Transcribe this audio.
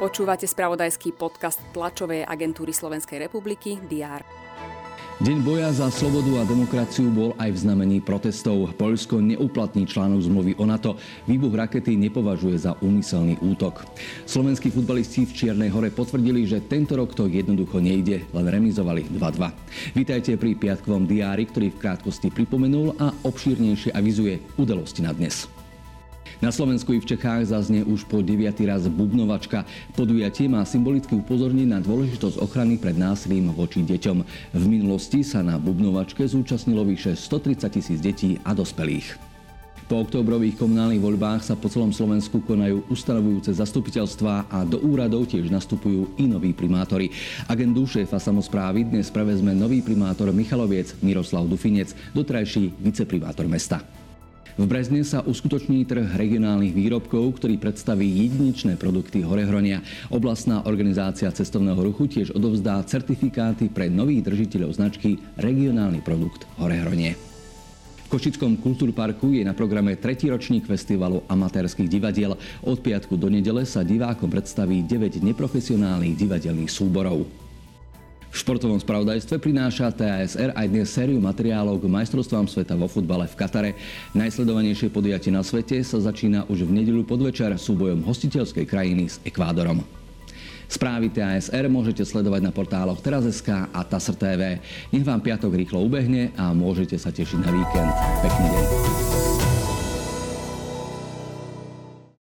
Počúvate spravodajský podcast tlačovej agentúry Slovenskej republiky DR. Deň boja za slobodu a demokraciu bol aj v znamení protestov. Poľsko neuplatní článok zmluvy o NATO. Výbuch rakety nepovažuje za úmyselný útok. Slovenskí futbalisti v Čiernej hore potvrdili, že tento rok to jednoducho nejde, len remizovali 2-2. Vítajte pri piatkovom diári, ktorý v krátkosti pripomenul a obšírnejšie avizuje udalosti na dnes. Na Slovensku i v Čechách zaznie už po 9. raz bubnovačka. Podujatie má symbolicky upozorniť na dôležitosť ochrany pred násilím voči deťom. V minulosti sa na bubnovačke zúčastnilo vyše 130 tisíc detí a dospelých. Po oktobrových komunálnych voľbách sa po celom Slovensku konajú ustanovujúce zastupiteľstvá a do úradov tiež nastupujú i noví primátori. Agendu šéfa samozprávy dnes prevezme nový primátor Michaloviec Miroslav Dufinec, dotrajší viceprimátor mesta. V Brezne sa uskutoční trh regionálnych výrobkov, ktorý predstaví jedinečné produkty Horehronia. Oblastná organizácia cestovného ruchu tiež odovzdá certifikáty pre nových držiteľov značky Regionálny produkt Horehronie. V Košickom kultúrparku je na programe tretí ročník festivalu amatérských divadiel. Od piatku do nedele sa divákom predstaví 9 neprofesionálnych divadelných súborov. V športovom spravodajstve prináša TASR aj dnes sériu materiálov k majstrovstvám sveta vo futbale v Katare. Najsledovanejšie podujatie na svete sa začína už v nedeľu podvečer súbojom hostiteľskej krajiny s Ekvádorom. Správy TASR môžete sledovať na portáloch Teraz.sk a TASR TV. Nech vám piatok rýchlo ubehne a môžete sa tešiť na víkend. Pekný deň.